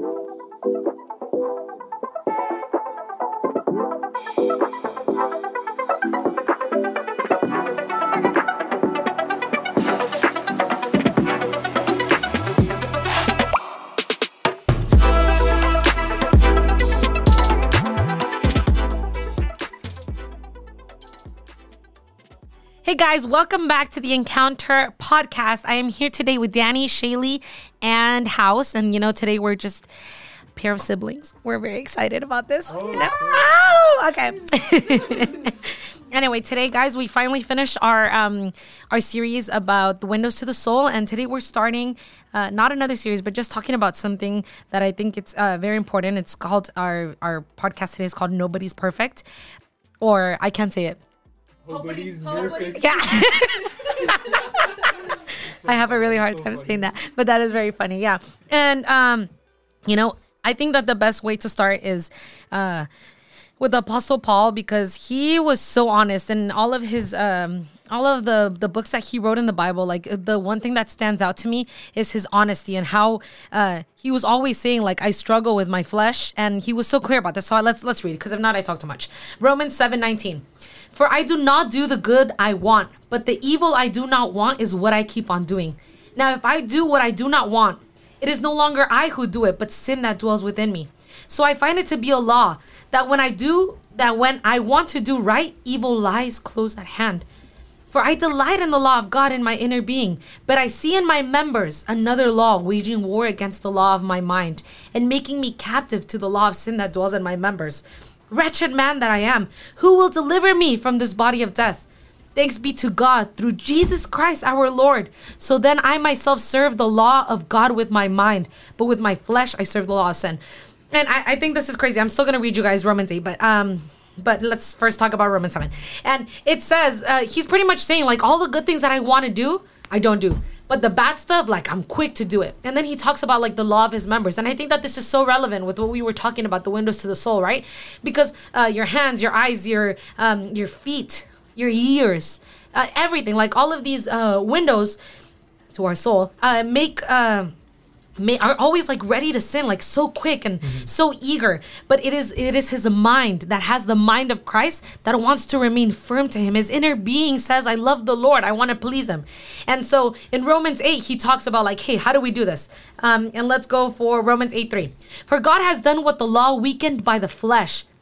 thank you guys, welcome back to the Encounter podcast. I am here today with Danny, Shaylee, and House. And you know, today we're just a pair of siblings. We're very excited about this. Oh, You know? Oh, okay. anyway, today, guys, we finally finished our um, our series about the windows to the soul, and today we're starting uh, not another series, but just talking about something that I think it's uh, very important. It's called our our podcast today is called Nobody's Perfect, or I can't say it. Nobody's perfect. Yeah. I have a really hard time saying that, but that is very funny. Yeah. And, um, you know, I think that the best way to start is, uh, with apostle paul because he was so honest and all of his um all of the the books that he wrote in the bible like the one thing that stands out to me is his honesty and how uh he was always saying like i struggle with my flesh and he was so clear about this so let's let's read it because if not i talk too much romans 7 19 for I do not do the good I want, but the evil I do not want is what I keep on doing. Now, if I do what I do not want, it is no longer I who do it, but sin that dwells within me. So I find it to be a law that when I do, that when I want to do right, evil lies close at hand. For I delight in the law of God in my inner being, but I see in my members another law waging war against the law of my mind and making me captive to the law of sin that dwells in my members. Wretched man that I am, who will deliver me from this body of death? Thanks be to God through Jesus Christ our Lord. So then I myself serve the law of God with my mind, but with my flesh I serve the law of sin. And I, I think this is crazy. I'm still gonna read you guys Romans 8, but um but let's first talk about Romans 7. And it says, uh, he's pretty much saying, like, all the good things that I want to do, I don't do. But the bad stuff, like, I'm quick to do it. And then he talks about, like, the law of his members. And I think that this is so relevant with what we were talking about, the windows to the soul, right? Because uh, your hands, your eyes, your, um, your feet, your ears, uh, everything, like all of these uh, windows to our soul, uh, make. May, are always like ready to sin like so quick and so eager. But it is it is his mind that has the mind of christ that wants to remain firm to him. His inner being says i love the lord. I want to please him. And so in romans 8 he talks about like hey how do we do this? Um, and let's go for romans 8 3 for god has done what the law weakened by the flesh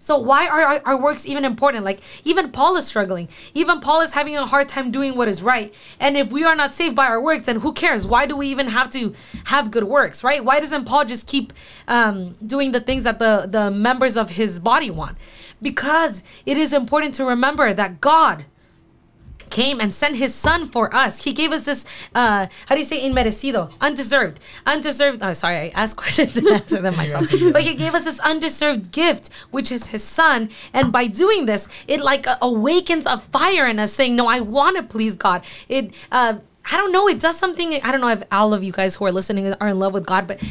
So why are our, our works even important? Like even Paul is struggling. Even Paul is having a hard time doing what is right. And if we are not saved by our works, then who cares? Why do we even have to have good works, right? Why doesn't Paul just keep um, doing the things that the the members of his body want? Because it is important to remember that God came and sent his son for us. He gave us this, uh, how do you say inmerecido? Undeserved. Undeserved. Oh, sorry, I asked questions and answered them myself. but he gave us this undeserved gift, which is his son. And by doing this, it like uh, awakens a fire in us saying, no, I want to please God. It, uh, I don't know, it does something. I don't know if all of you guys who are listening are in love with God, but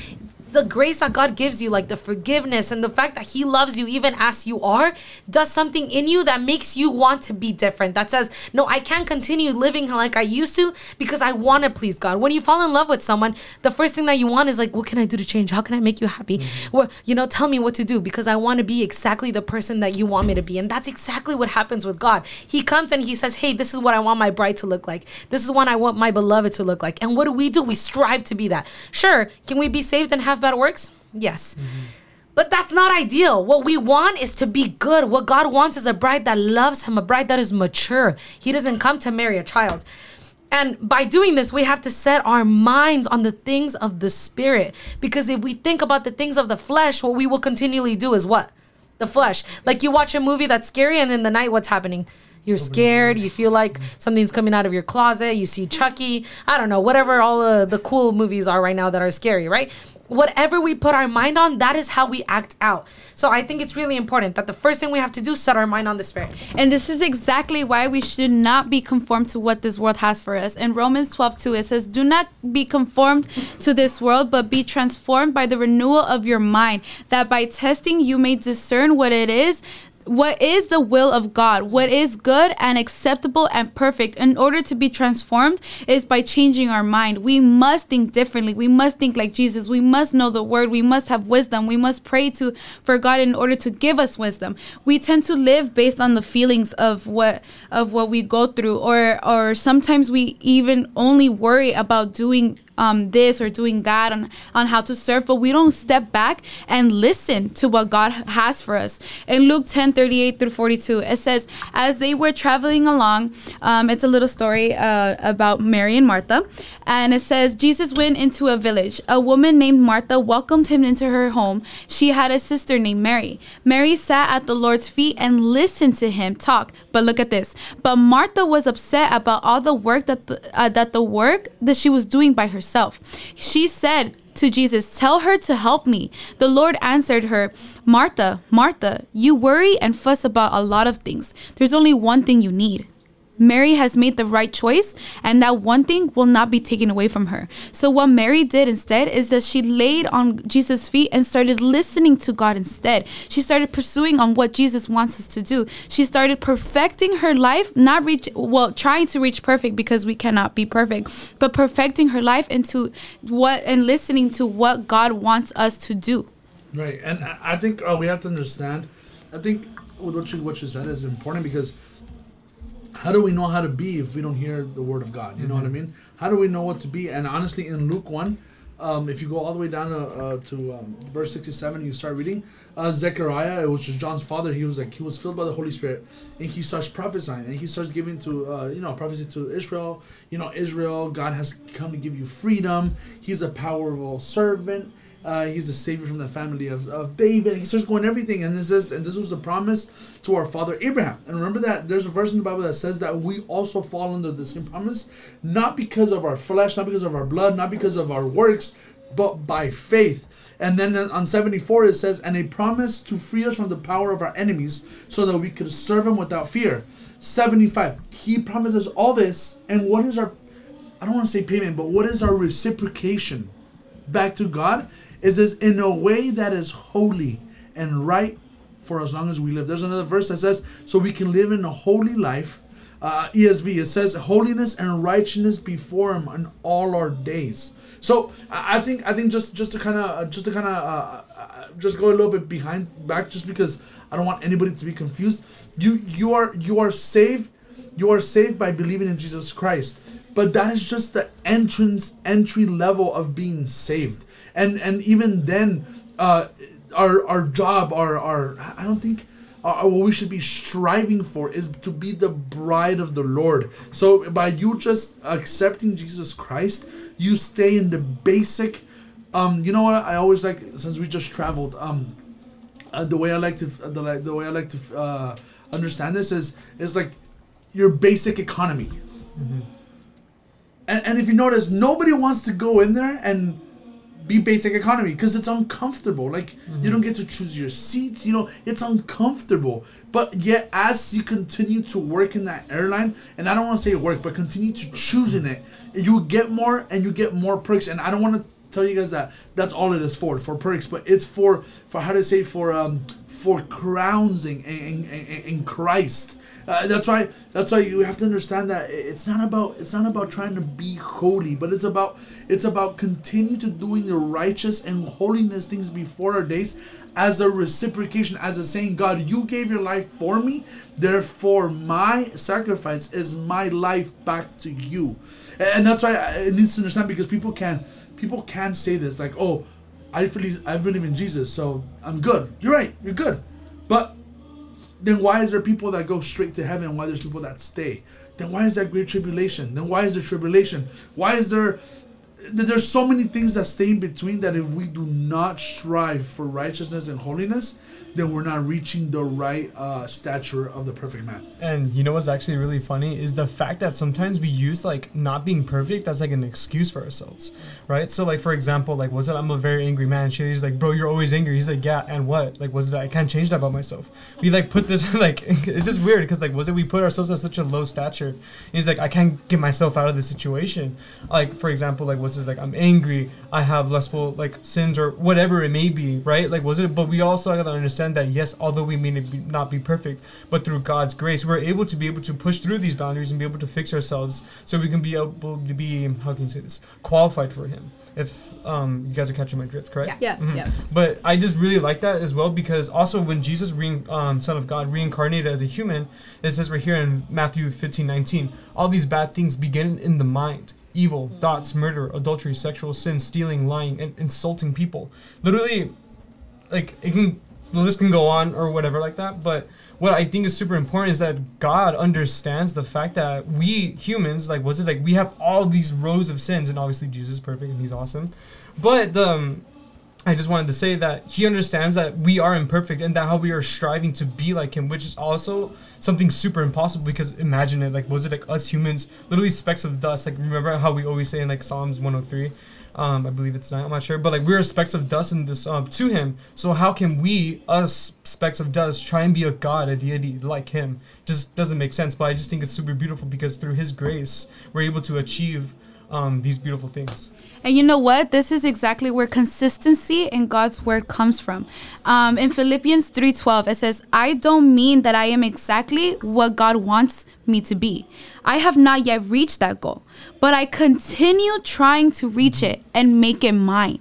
the grace that God gives you, like the forgiveness and the fact that He loves you even as you are, does something in you that makes you want to be different. That says, no, I can't continue living like I used to because I want to please God. When you fall in love with someone, the first thing that you want is like, what can I do to change? How can I make you happy? Mm-hmm. Well, you know, tell me what to do because I want to be exactly the person that you want me to be. And that's exactly what happens with God. He comes and He says, hey, this is what I want my bride to look like. This is what I want my beloved to look like. And what do we do? We strive to be that. Sure, can we be saved and have bad works? Yes. But that's not ideal. What we want is to be good. What God wants is a bride that loves Him, a bride that is mature. He doesn't come to marry a child. And by doing this, we have to set our minds on the things of the Spirit. Because if we think about the things of the flesh, what we will continually do is what? The flesh. Like you watch a movie that's scary, and in the night, what's happening? You're scared. You feel like something's coming out of your closet. You see Chucky. I don't know, whatever all the, the cool movies are right now that are scary, right? Whatever we put our mind on, that is how we act out. So I think it's really important that the first thing we have to do set our mind on the Spirit. And this is exactly why we should not be conformed to what this world has for us. In Romans 12, 2, it says, Do not be conformed to this world, but be transformed by the renewal of your mind, that by testing you may discern what it is what is the will of God, what is good and acceptable and perfect in order to be transformed is by changing our mind. We must think differently. We must think like Jesus. We must know the word. We must have wisdom. We must pray to for God in order to give us wisdom. We tend to live based on the feelings of what of what we go through or or sometimes we even only worry about doing um, this or doing that on, on how to serve, but we don't step back and listen to what God has for us. In Luke 10 38 through 42, it says, As they were traveling along, um, it's a little story uh, about Mary and Martha. And it says, Jesus went into a village. A woman named Martha welcomed him into her home. She had a sister named Mary. Mary sat at the Lord's feet and listened to him talk. But look at this. But Martha was upset about all the work that the, uh, that the work that she was doing by herself herself. She said to Jesus, Tell her to help me. The Lord answered her, Martha, Martha, you worry and fuss about a lot of things. There's only one thing you need. Mary has made the right choice, and that one thing will not be taken away from her. So, what Mary did instead is that she laid on Jesus' feet and started listening to God instead. She started pursuing on what Jesus wants us to do. She started perfecting her life, not reach, well, trying to reach perfect because we cannot be perfect, but perfecting her life into what and listening to what God wants us to do. Right. And I think uh, we have to understand, I think what you, what you said is important because how do we know how to be if we don't hear the word of God? You know mm-hmm. what I mm-hmm. mean? How do we know what to be? And honestly, in Luke 1, um, if you go all the way down to, uh, to um, verse 67 you start reading, uh, Zechariah, which is John's father, he was like, he was filled by the Holy Spirit and he starts prophesying and he starts giving to, uh, you know, prophecy to Israel. You know, Israel, God has come to give you freedom. He's a powerful servant uh, he's the savior from the family of, of David. He starts going everything, and this is and this was the promise to our father Abraham. And remember that there's a verse in the Bible that says that we also fall under the same promise, not because of our flesh, not because of our blood, not because of our works, but by faith. And then on 74 it says, and a promise to free us from the power of our enemies, so that we could serve him without fear. 75. He promises all this, and what is our I don't want to say payment, but what is our reciprocation back to God? It says, in a way that is holy and right for as long as we live. There's another verse that says, so we can live in a holy life. Uh, ESV, it says, holiness and righteousness before Him in all our days. So I think I think just just to kind of uh, just to kind of uh, uh, just go a little bit behind back, just because I don't want anybody to be confused. You you are you are saved. You are saved by believing in Jesus Christ, but that is just the entrance entry level of being saved and and even then, uh, our our job, our our I don't think. Uh, what we should be striving for is to be the bride of the Lord. So by you just accepting Jesus Christ, you stay in the basic. Um, you know what I always like since we just traveled. Um, uh, the way I like to the like the way I like to uh, understand this is is like your basic economy. Mm-hmm. And, and if you notice, nobody wants to go in there and be basic economy because it's uncomfortable. Like mm-hmm. you don't get to choose your seats. You know, it's uncomfortable. But yet, as you continue to work in that airline, and I don't want to say work, but continue to choose in it, you get more and you get more perks. And I don't want to tell you guys that that's all it is for for perks, but it's for for how to say for um for crowns in, in, in, in Christ uh, that's why. That's why you have to understand that it's not about. It's not about trying to be holy, but it's about. It's about continue to doing the righteous and holiness things before our days, as a reciprocation, as a saying, God, you gave your life for me, therefore my sacrifice is my life back to you, and that's why it needs to understand because people can people can say this like, oh, I believe I believe in Jesus, so I'm good. You're right. You're good, but then why is there people that go straight to heaven? Why there's people that stay? Then why is that great tribulation? Then why is there tribulation? Why is there there's so many things that stay in between that if we do not strive for righteousness and holiness, then we're not reaching the right uh, stature of the perfect man. And you know what's actually really funny is the fact that sometimes we use like not being perfect as like an excuse for ourselves, right? So like for example, like was it I'm a very angry man? She's like, bro, you're always angry. He's like, yeah, and what? Like was it I can't change that about myself? We like put this like it's just weird because like was it we put ourselves at such a low stature? And he's like, I can't get myself out of this situation. Like for example, like was this like I'm angry, I have lustful like sins or whatever it may be, right? Like was it? But we also gotta understand that yes, although we may not be- not be perfect, but through God's grace, we're able to be able to push through these boundaries and be able to fix ourselves, so we can be able to be how can you say this qualified for Him. If um, you guys are catching my drift, correct? Yeah, Mhm. yeah. But I just really like that as well because also when Jesus, rein um, Son of God, reincarnated as a human, it says right here in Matthew 15 19, all these bad things begin in the mind evil, thoughts, murder, adultery, sexual sin, stealing, lying, and insulting people. Literally, like, it can. The list can go on or whatever like that, but what I think is super important is that God understands the fact that we humans, like, was it like we have all these rows of sins, and obviously Jesus is perfect and He's awesome, but um, I just wanted to say that he understands that we are imperfect and that how we are striving to be like him, which is also something super impossible because imagine it, like, was it like us humans, literally specks of dust? Like, remember how we always say in like Psalms 103? Um, I believe it's nine, I'm not sure, but like, we're specks of dust in this um, to him. So, how can we, us specks of dust, try and be a god, a deity like him? Just doesn't make sense, but I just think it's super beautiful because through his grace, we're able to achieve um, these beautiful things. And you know what? This is exactly where consistency in God's word comes from. Um, in Philippians 3:12, it says, "I don't mean that I am exactly what God wants me to be. I have not yet reached that goal, but I continue trying to reach it and make it mine.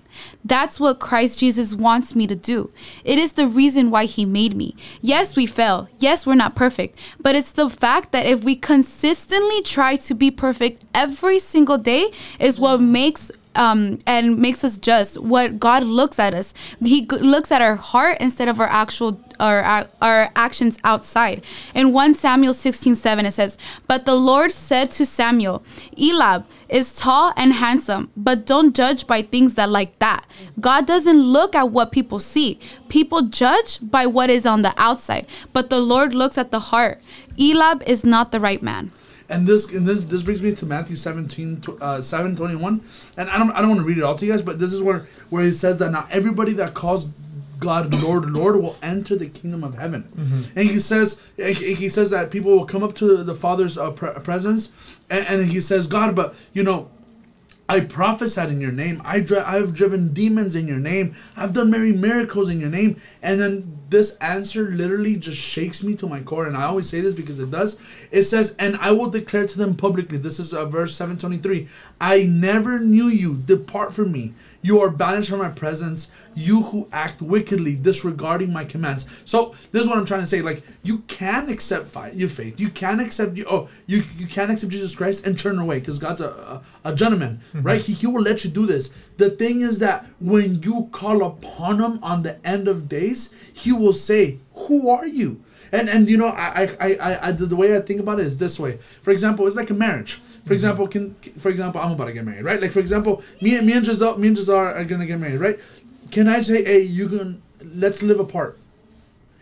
That's what Christ Jesus wants me to do. It is the reason why he made me. Yes, we fail. Yes, we're not perfect, but it's the fact that if we consistently try to be perfect every single day is what makes um, and makes us just what God looks at us. He g- looks at our heart instead of our actual our our- our actions outside. In 1 Samuel 16, 7, it says, But the Lord said to Samuel, Eliab is tall and handsome, but don't judge by things that like that. God doesn't look at what people see. People judge by what is on the outside, but the Lord looks at the heart. Eliab is not the right man. And this and this this brings me to Matthew 17 uh 7 21. And I don't I don't want to read it all to you guys, but this is where where he says that not everybody that calls God Lord Lord will enter the kingdom of heaven. And he says and he he says that people will come up to the Father's uh, pre- presence and, and he says, "God, but you know, I prophesied in your name. I dri- I've driven demons in your name. I've done many miracles in your name. And then this answer literally just shakes me to my core. And I always say this because it does. It says, "And I will declare to them publicly." This is uh, verse seven twenty three. I never knew you. Depart from me. You are banished from my presence. You who act wickedly, disregarding my commands. So this is what I'm trying to say. Like you can accept fi- your faith. You can accept you. Oh, you you can accept Jesus Christ and turn away because God's a, a a gentleman, mm-hmm. right? He, he will let you do this. The thing is that when you call upon Him on the end of days, He will say, "Who are you?" And and you know, I I I, I, the, way I think about it is this way. For example, it's like a marriage. For mm-hmm. example, can for example, I'm about to get married, right? Like for example, me and me and Giselle, me and Giselle are gonna get married, right? Can I say, hey, you can let's live apart?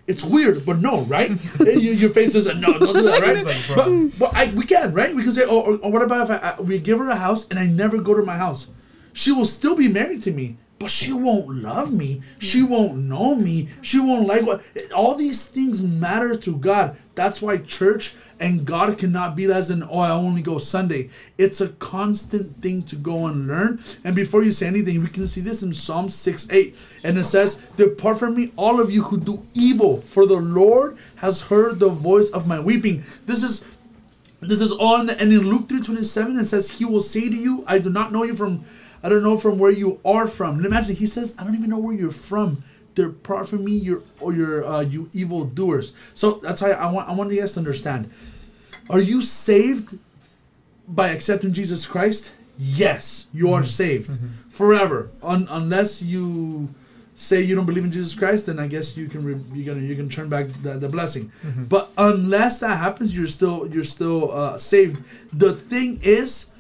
It's weird, but no, right? your, your face is a no, don't do that, right? But but I, we can, right? We can say, oh, or, or what about if I, I, we give her a house and I never go to my house? She will still be married to me, but she won't love me. She won't know me. She won't like what. All these things matter to God. That's why church and God cannot be as an oh I only go Sunday. It's a constant thing to go and learn. And before you say anything, we can see this in Psalm six eight, and it says, "Depart from me, all of you who do evil, for the Lord has heard the voice of my weeping." This is this is all in the, and in Luke 3:27 it says he will say to you I do not know you from I don't know from where you are from. And imagine he says I don't even know where you're from. Depart from me you or your uh, you evil doers. So that's why I want I want you guys to understand. Are you saved by accepting Jesus Christ? Yes, you are saved forever. Un- unless you say you don't believe in Jesus Christ, then I guess you can re- you can you can turn back the, the blessing. But unless that happens, you're still you're still uh, saved. The thing is,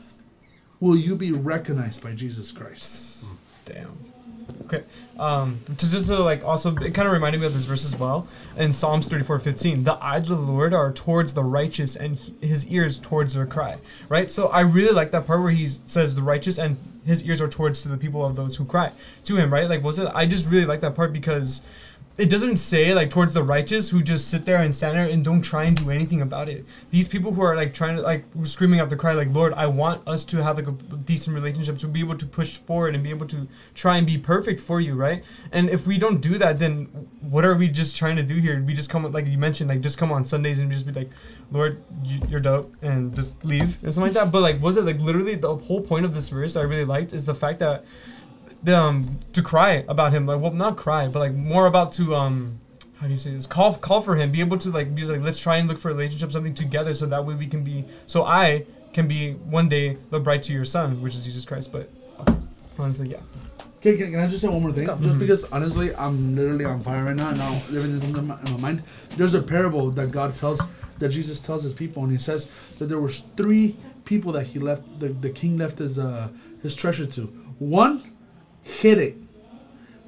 will you be recognized by Jesus Christ? Damn. Okay. Um, to just to like also, it kind of reminded me of this verse as well in Psalms 34 15. The eyes of the Lord are towards the righteous and his ears towards their cry. Right? So I really like that part where he says the righteous and his ears are towards to the people of those who cry to him, right? Like, was it? I just really like that part because it doesn't say like towards the righteous who just sit there and there and don't try and do anything about it. These people who are like trying to like screaming out the cry like Lord, I want us to have like a decent relationship to be able to push forward and be able to try and be perfect for you, right? And if we don't do that, then what are we just trying to do here? We just come like you mentioned, like just come on Sundays and just be like, Lord, you, you're dope, and just leave or something like that. But like, was it like literally the whole point of this verse I really liked is the fact that the, um to cry about him like well not cry but like more about to um how do you say this call call for him be able to like be like let's try and look for a relationship something together so that way we can be so i can be one day the bride to your son which is jesus christ but honestly yeah Okay, can, can I just say one more thing? Just because honestly, I'm literally on fire right now. Now everything's in my, in my mind. There's a parable that God tells, that Jesus tells his people, and he says that there was three people that he left, the, the king left his uh his treasure to. One hid it.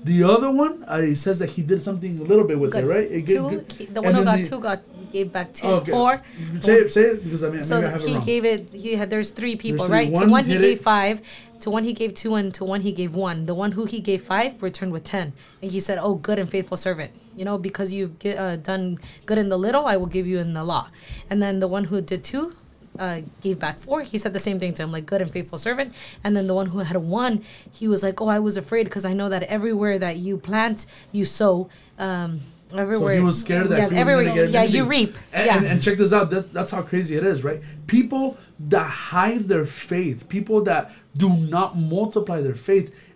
The other one, uh, he says that he did something a little bit with Good. it, right? It Two. good- he- the one who got the- two got gave back two. Okay. Four. Say it, say it, because I mean, So I have it he wrong. gave it. He had. There's three people, three. right? One to one he gave it. five. To one he gave two, and to one he gave one. The one who he gave five returned with ten, and he said, "Oh, good and faithful servant. You know, because you've gi- uh, done good in the little, I will give you in the law." And then the one who did two. Uh, gave back four. He said the same thing to him, like good and faithful servant. And then the one who had one, he was like, "Oh, I was afraid because I know that everywhere that you plant, you sow." Um, So everywhere. he was scared that yeah, he everywhere. yeah, you reap. And, yeah. and, and check this out. That's, that's how crazy it is, right? People that hide their faith, people that do not multiply their faith,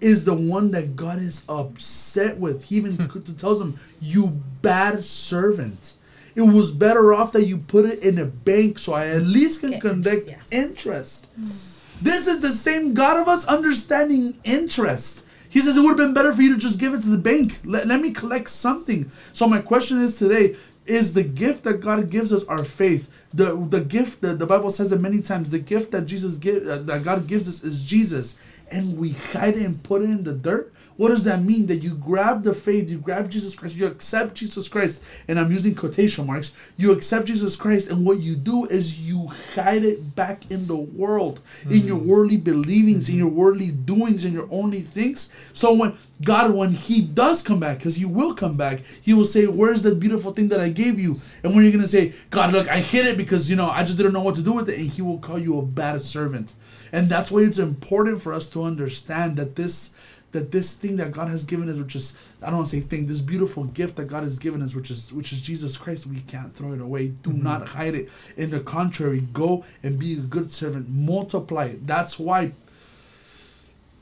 is the one that God is upset with. He even tells them, "You bad servant." It was better off that you put it in a bank, so I at least can Get conduct interest, interest. This is the same God of us understanding interest. He says it would have been better for you to just give it to the bank. Let, let me collect something. So my question is today, is the gift that God gives us our faith. The the gift that the Bible says it many times, the gift that Jesus give uh, that God gives us is Jesus. And we hide it and put it in the dirt. What does that mean? That you grab the faith, you grab Jesus Christ, you accept Jesus Christ, and I'm using quotation marks. You accept Jesus Christ, and what you do is you hide it back in the world, in hmm. your worldly believings, in hmm. your worldly doings, in your only things. So when God, when He does come back, because He will come back, He will say, "Where's that beautiful thing that I gave you?" And when you're gonna say, "God, look, I hid it because you know I just didn't know what to do with it," and He will call you a bad servant. And that's why it's important for us to understand that this that this thing that God has given us, which is I don't want to say thing, this beautiful gift that God has given us, which is which is Jesus Christ, we can't throw it away. Do mm-hmm. not hide it. In the contrary, go and be a good servant. Multiply it. That's why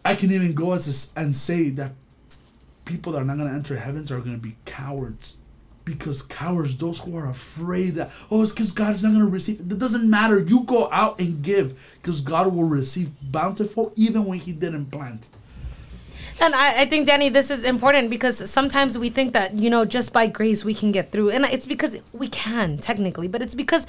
I can even go as a and say that people that are not going to enter heavens are going to be cowards. Because cowards, those who are afraid that, oh, it's because God is not going to receive. It doesn't matter. You go out and give because God will receive bountiful even when He didn't plant. And I, I think, Danny, this is important because sometimes we think that, you know, just by grace we can get through. And it's because we can, technically, but it's because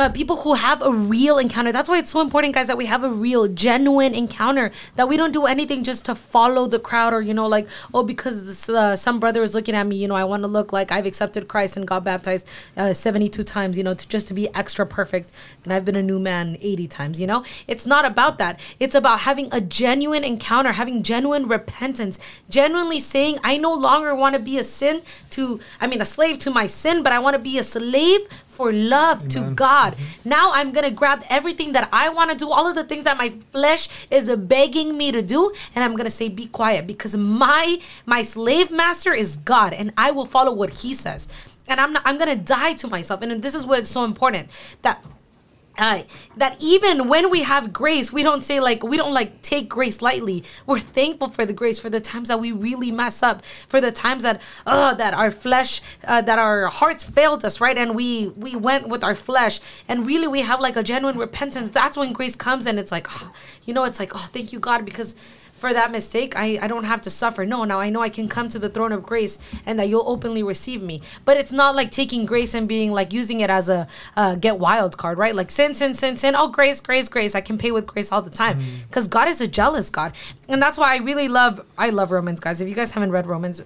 uh, people who have a real encounter, that's why it's so important, guys, that we have a real, genuine encounter, that we don't do anything just to follow the crowd or, you know, like, oh, because this, uh, some brother is looking at me, you know, I want to look like I've accepted Christ and got baptized uh, 72 times, you know, to just to be extra perfect. And I've been a new man 80 times, you know? It's not about that. It's about having a genuine encounter, having genuine repentance, genuinely saying, I no longer want to be a sin to, I mean, a slave to my sin, but I want to be a slave for love to God. Now I'm going to grab everything that I want to do, all of the things that my flesh is begging me to do, and I'm going to say be quiet because my my slave master is God and I will follow what he says. And I'm not, I'm going to die to myself. And this is what it's so important that uh, that even when we have grace, we don't say like we don't like take grace lightly. We're thankful for the grace for the times that we really mess up, for the times that uh, that our flesh, uh, that our hearts failed us, right? And we we went with our flesh, and really we have like a genuine repentance. That's when grace comes, and it's like, oh, you know, it's like, oh, thank you God, because for that mistake, I, I don't have to suffer. No, now I know I can come to the throne of grace and that you'll openly receive me. But it's not like taking grace and being like using it as a uh, get wild card, right? Like sin, sin, sin, sin. Oh, grace, grace, grace. I can pay with grace all the time because God is a jealous God, and that's why I really love I love Romans, guys. If you guys haven't read Romans.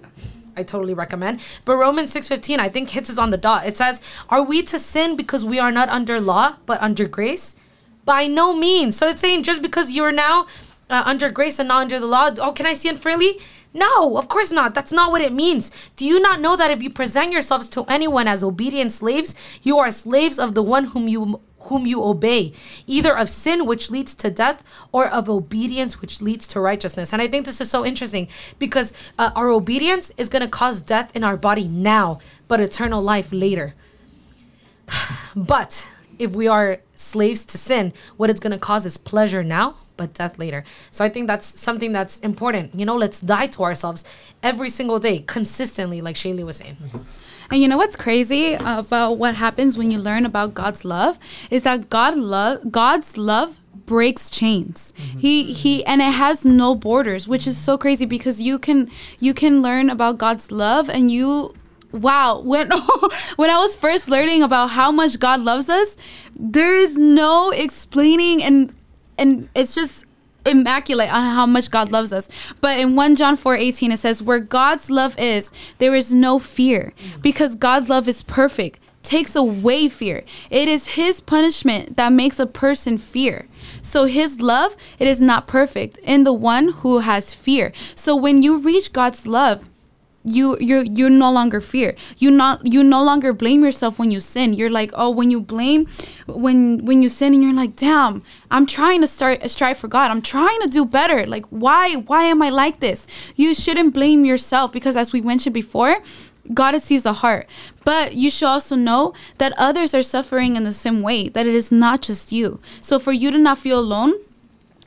I totally recommend. But Romans 6:15 I think hits us on the dot. It says, "Are we to sin because we are not under law, but under grace?" By no means. So it's saying just because you're now uh, under grace and not under the law, oh, can I sin freely? No, of course not. That's not what it means. Do you not know that if you present yourselves to anyone as obedient slaves, you are slaves of the one whom you whom you obey, either of sin which leads to death or of obedience which leads to righteousness. And I think this is so interesting because uh, our obedience is going to cause death in our body now, but eternal life later. But if we are slaves to sin, what it's going to cause is pleasure now, but death later. So I think that's something that's important. You know, let's die to ourselves every single day, consistently, like Shaylee was saying. Mm-hmm. And you know what's crazy about what happens when you learn about God's love is that God love God's love breaks chains. Mm-hmm. He he and it has no borders, which is so crazy because you can you can learn about God's love and you wow, when when I was first learning about how much God loves us, there is no explaining and and it's just immaculate on how much God loves us. But in 1 John 4 18, it says, Where God's love is, there is no fear, because God's love is perfect, takes away fear. It is His punishment that makes a person fear. So His love, it is not perfect in the one who has fear. So when you reach God's love, you you you no longer fear. You not you no longer blame yourself when you sin. You're like oh when you blame when when you sin and you're like damn i'm trying to start strive for god. I'm trying to do better. Like why why am i like this? You shouldn't blame yourself because as we mentioned before God sees the heart, but you should also know that others are suffering in the same way, that it is not just you. So, for you to not feel alone,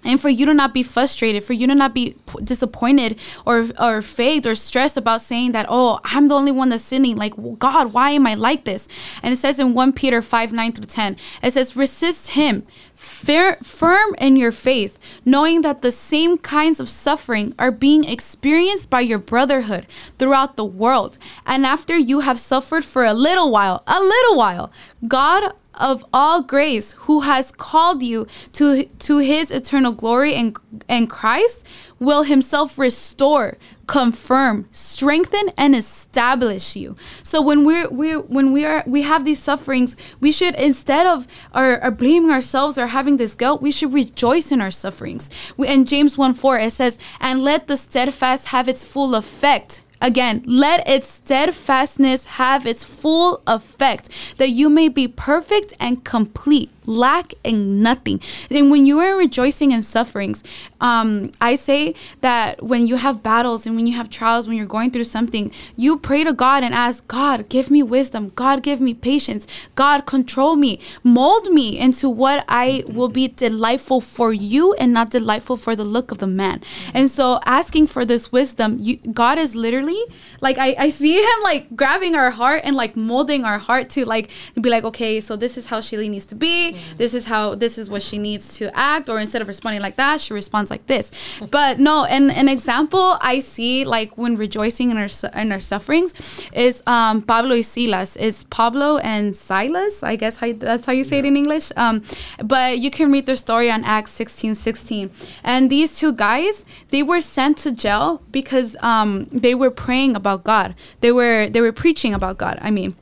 and for you to not be frustrated for you to not be p- disappointed or or faked or stressed about saying that oh i'm the only one that's sinning like god why am i like this? And it says in 1 peter 5 9 through 10 it says resist him fair, firm in your faith knowing that the same kinds of suffering are being experienced by your brotherhood throughout the world. And after you have suffered for a little while a little while god of all grace who has called you to to his eternal glory and and Christ will himself restore confirm strengthen and establish you. So when we're we when we are we have these sufferings we should instead of our, our blaming ourselves or having this guilt we should rejoice in our sufferings. We, in james 1 4 it says and let the steadfast have its full effect Again, let its steadfastness have its full effect, that you may be perfect and complete, lacking nothing. And when you are rejoicing in sufferings, um, I say that when you have battles and when you have trials, when you're going through something, you pray to God and ask, God, give me wisdom. God, give me patience. God, control me. Mold me into what I will be delightful for you and not delightful for the look of the man. And so asking for this wisdom, you, God is literally like I, I see him like grabbing our heart and like molding our heart to like be like, okay, so this is how Shaylee needs to be. This is how this is what she needs to act. Or instead of responding like that, she responds like this. But no, and an example I see like when rejoicing in our in our sufferings is um Pablo y Silas. Is Pablo and Silas, I guess how, that's how you say it in English. Um, but you can read their story on Acts 16, 16. And these two guys, they were sent to jail because um they were praying about God. They were they were preaching about God. I mean,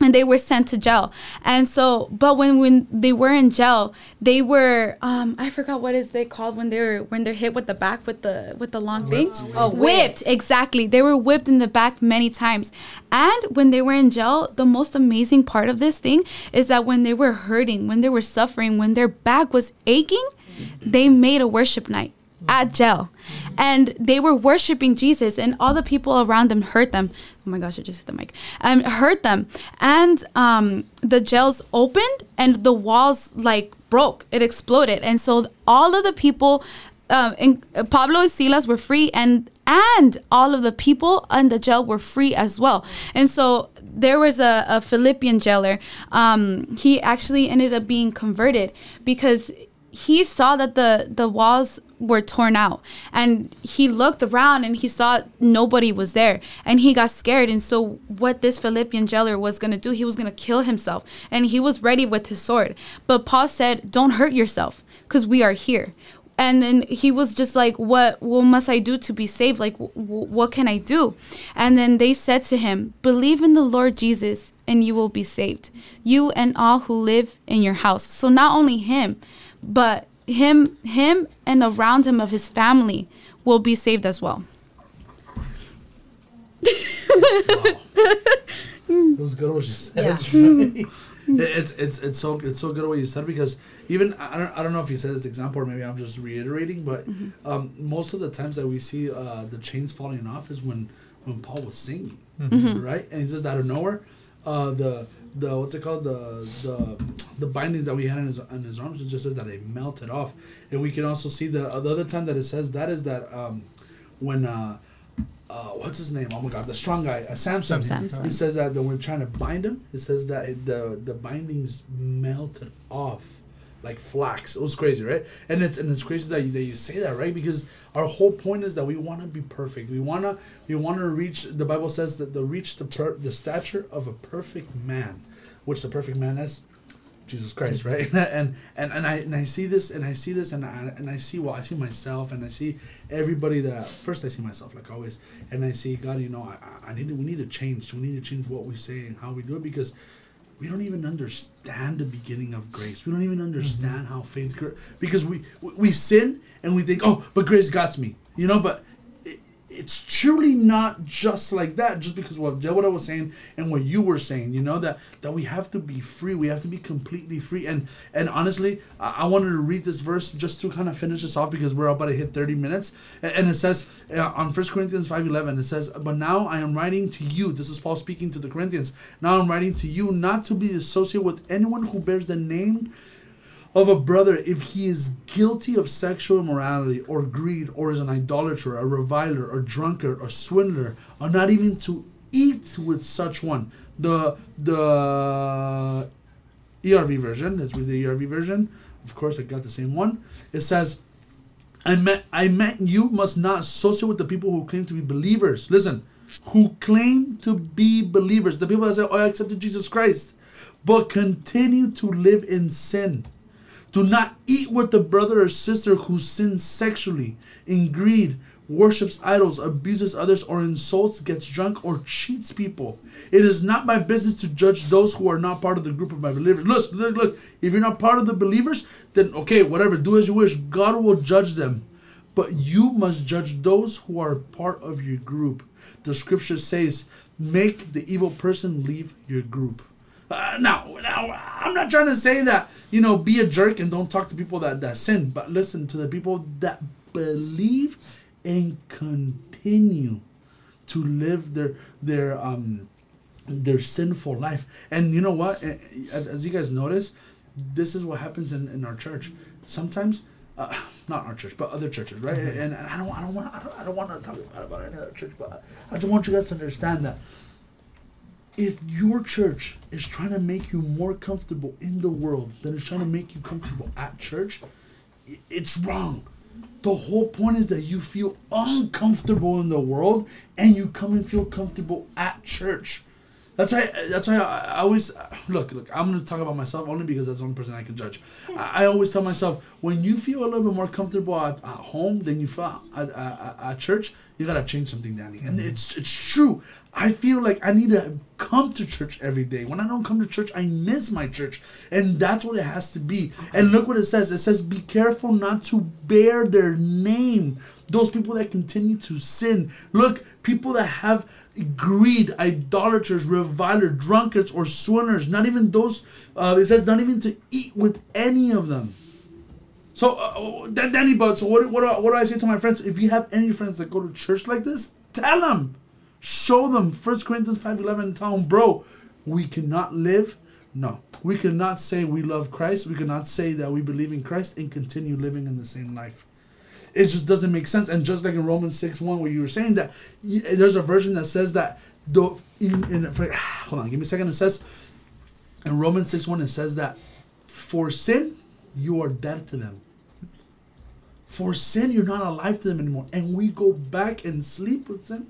and they were sent to jail. And so, but when when they were in jail, they were um I forgot what is they called when they're when they're hit with the back with the with the long thing. Oh, whipped exactly. They were whipped in the back many times. And when they were in jail, the most amazing part of this thing is that when they were hurting, when they were suffering, when their back was aching, they made a worship night at jail. And they were worshiping jesus and all the people around them heard them. Oh my gosh i just hit the mic. Um heard them. And um the jails opened and the walls like broke. It exploded. And so all of the people um, and Pablo and Silas were free, and and all of the people in the jail were free as well. And so there was a, a Philippian jailer. Um, he actually ended up being converted because he saw that the the walls were torn out. And he looked around and he saw nobody was there. And he got scared. And so what this philippian jailer was going to do he was going to kill himself. And he was ready with his sword. But paul said don't hurt yourself because we are here. And then he was just like what what must i do to be saved? Like w- what can i do? And then they said to him believe in the lord jesus and you will be saved you and all who live in your house. So not only him but him him and around him of his family will be saved as well It was good what you said. Yeah. It's, it's it's it's so it's so good what you said because even I don't I don't know if you said this example or maybe I'm just reiterating, but um, most of the times that we see uh, the chains falling off is when when Paul was singing, right? And it's just out of nowhere, uh, the the what's it called the the the bindings that we had in his on his arms it just says that it melted off, and we can also see the the other time that it says that is that um, when. Uh, uh, what's his name? Oh my God, the strong guy, uh, Samson. Samson. It says that when we're trying to bind him, it says that it, the the bindings melted off like flax. It was crazy, right? And it's and it's crazy that you, that you say that, right? Because our whole point is that we want to be perfect. We wanna we want to reach. The Bible says that the reach the per, the stature of a perfect man, which the perfect man is. Jesus Christ, right? and and and I and I see this and I see this and I and I see well I see myself and I see everybody that first I see myself like always and I see God, you know, I, I- I need to, we need to change. We need to change what we say and how we do it because we don't even understand the beginning of grace. We don't even mm-hmm. understand how faith because we we- sin and we think, "Oh, but grace got me." You know, but it's truly not just like that just because what what I was saying and what you were saying, you know, that that we have to be free. We have to be completely free. And and honestly, I, I wanted to read this verse just to kind of finish this off because we're about to hit 30 minutes. And, and it says uh, on 1 Corinthians 5:11 it says, "But now I am writing to you." This is Paul speaking to the Corinthians. "Now I'm writing to you not to be associated with anyone who bears the name of a brother if he is guilty of sexual immorality or greed or is an idolater, a reviler, a drunkard, or swindler, or not even to eat with such one. The the ERV version, let's read the ERV version. Of course, I got the same one. It says, I meant I meant you must not associate with the people who claim to be believers. Listen, who claim to be believers. The people that say, Oh, I accepted Jesus Christ, but continue to live in sin. Do not eat with the brother or sister who sins sexually, in greed, worships idols, abuses others, or insults, gets drunk, or cheats people. It is not my business to judge those who are not part of the group of my believers. Look, look, look. If you're not part of the believers, then okay, whatever. Do as you wish. God will judge them. But you must judge those who are part of your group. The scripture says, make the evil person leave your group. Uh, now, now, I'm not trying to say that you know be a jerk and don't talk to people that that sin, but listen to the people that believe and continue to live their their um their sinful life. And you know what? As you guys notice, this is what happens in, in our church. Sometimes, uh, not our church, but other churches, right? And, and I don't, I don't want, I don't, I don't want to talk about, about any other church, but I just want you guys to understand that if your church is trying to make you more comfortable in the world than it's trying to make you comfortable at church, it's wrong. The whole point is that you feel uncomfortable in the world and you come and feel comfortable at church. That's why. That's why I, always look. Look, I'm gonna talk about myself only because that's the only person I can judge. I, I always tell myself when you feel a little bit more comfortable at, at home than you feel at, at, at church, you gotta change something, Danny. And it's it's true. I feel like I need to come to church every day. When I don't come to church, I miss my church, and that's what it has to be. And look what it says. It says, "Be careful not to bear their name." Those people that continue to sin. Look, people that have greed, idolaters, reviler, drunkards, or swindlers. Not even those. Uh, it says not even to eat with any of them. So, uh, Dan- Danny, but so what? What? do- What do I say to my friends? If you have any friends that go to church like this, tell them, show them. First Corinthians five eleven. Tell them, bro, we cannot live. No, we cannot say we love Christ. We cannot say that we believe in Christ and continue living in the same life. It just doesn't make sense. And just like in Romans six one, where you were saying that, there's a version that says that. In, hold on, give me a second. It says in Romans six one, it says that for sin you are dead to them. For sin, you're not alive to them anymore. And we go back and sleep with sin.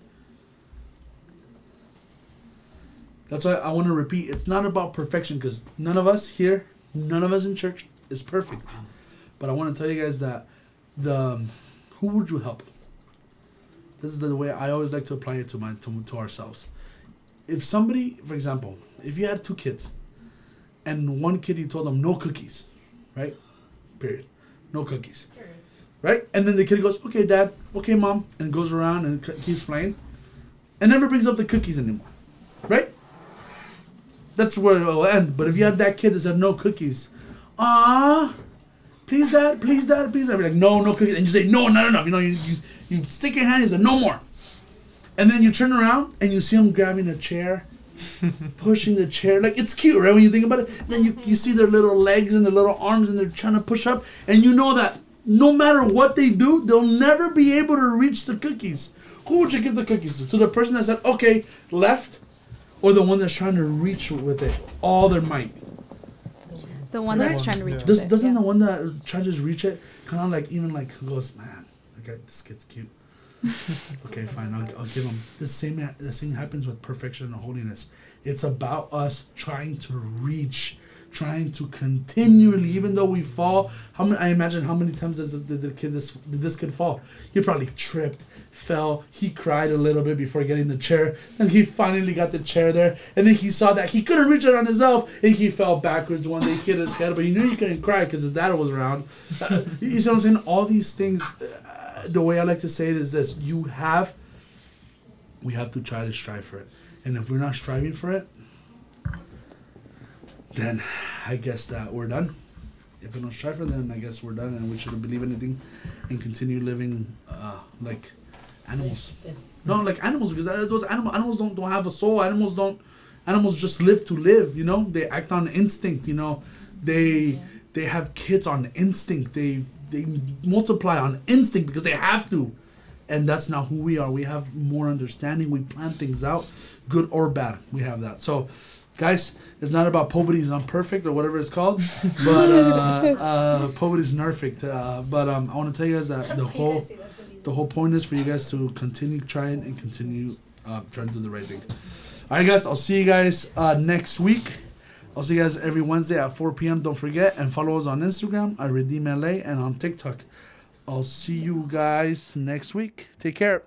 That's why I want to repeat it's not about perfection because none of us here, none of us in church is perfect. But I want to tell you guys that the um, who would you help? This is the way I always like to apply it to my to, to ourselves. If somebody, for example, if you had two kids, and one kid you told them no cookies, right? Period. No cookies. Right? And then the kid goes, okay, dad, okay, mom, and goes around and keeps playing, and never brings up the cookies anymore. Right? That's where it will end. But if you had that kid that said no cookies, ah, please dad, please dad, please dad, be like no, no cookies, and you say no, no, no, no. You know, you you, you stick your hand, and say no more, and then you turn around and you see him grabbing a chair, pushing the chair. Like it's cute, right? When you think about it, then you you see their little legs and their little arms, and they're trying to push up, and you know that no matter what they do, they'll never be able to reach the cookies. Who would you give the cookies to? To the person that said, okay, left, or the one that's trying to reach with it all their might? The one that's trying to reach. Does, with it, doesn't yeah. the one that tries to reach it kind of like even like goes, man, okay, this kid's cute. okay, fine, I'll, I'll give him the same. The same happens with perfection and holiness. It's about us trying to reach, trying to continually, even though we fall. How many? I imagine how many times does did the kid this did this kid fall? He probably tripped, fell. He cried a little bit before getting the chair. Then he finally got the chair there, and then he saw that he couldn't reach it on himself, and he fell backwards one day, hit his head. But he knew he couldn't cry because his dad was around. Uh, you see what I'm saying? All these things. Uh, the way I like to say it is this: you have. We have to try to strive for it, and if we're not striving for it, then I guess that we're done. If we don't it, then I guess we're done, and we shouldn't believe anything, and continue living uh, like animals. No, like animals because those animal animals don't don't have a soul. Animals don't. Animals just live to live. You know, they act on instinct. You know, they they have kids on instinct. They they multiply on instinct because they have to, and that's not who we are. We have more understanding. We plan things out, good or bad. We have that. So. Guys, it's not about poverty's unperfect or whatever it's called, but uh, uh, poverty's perfect. Uh, but um, I want to tell you guys that the whole the whole point is for you guys to continue trying and continue uh, trying to do the right thing. All right, guys. I'll see you guys uh, next week. I'll see you guys every Wednesday at 4 p.m. Don't forget and follow us on Instagram at Redeem LA and on TikTok. I'll see you guys next week. Take care.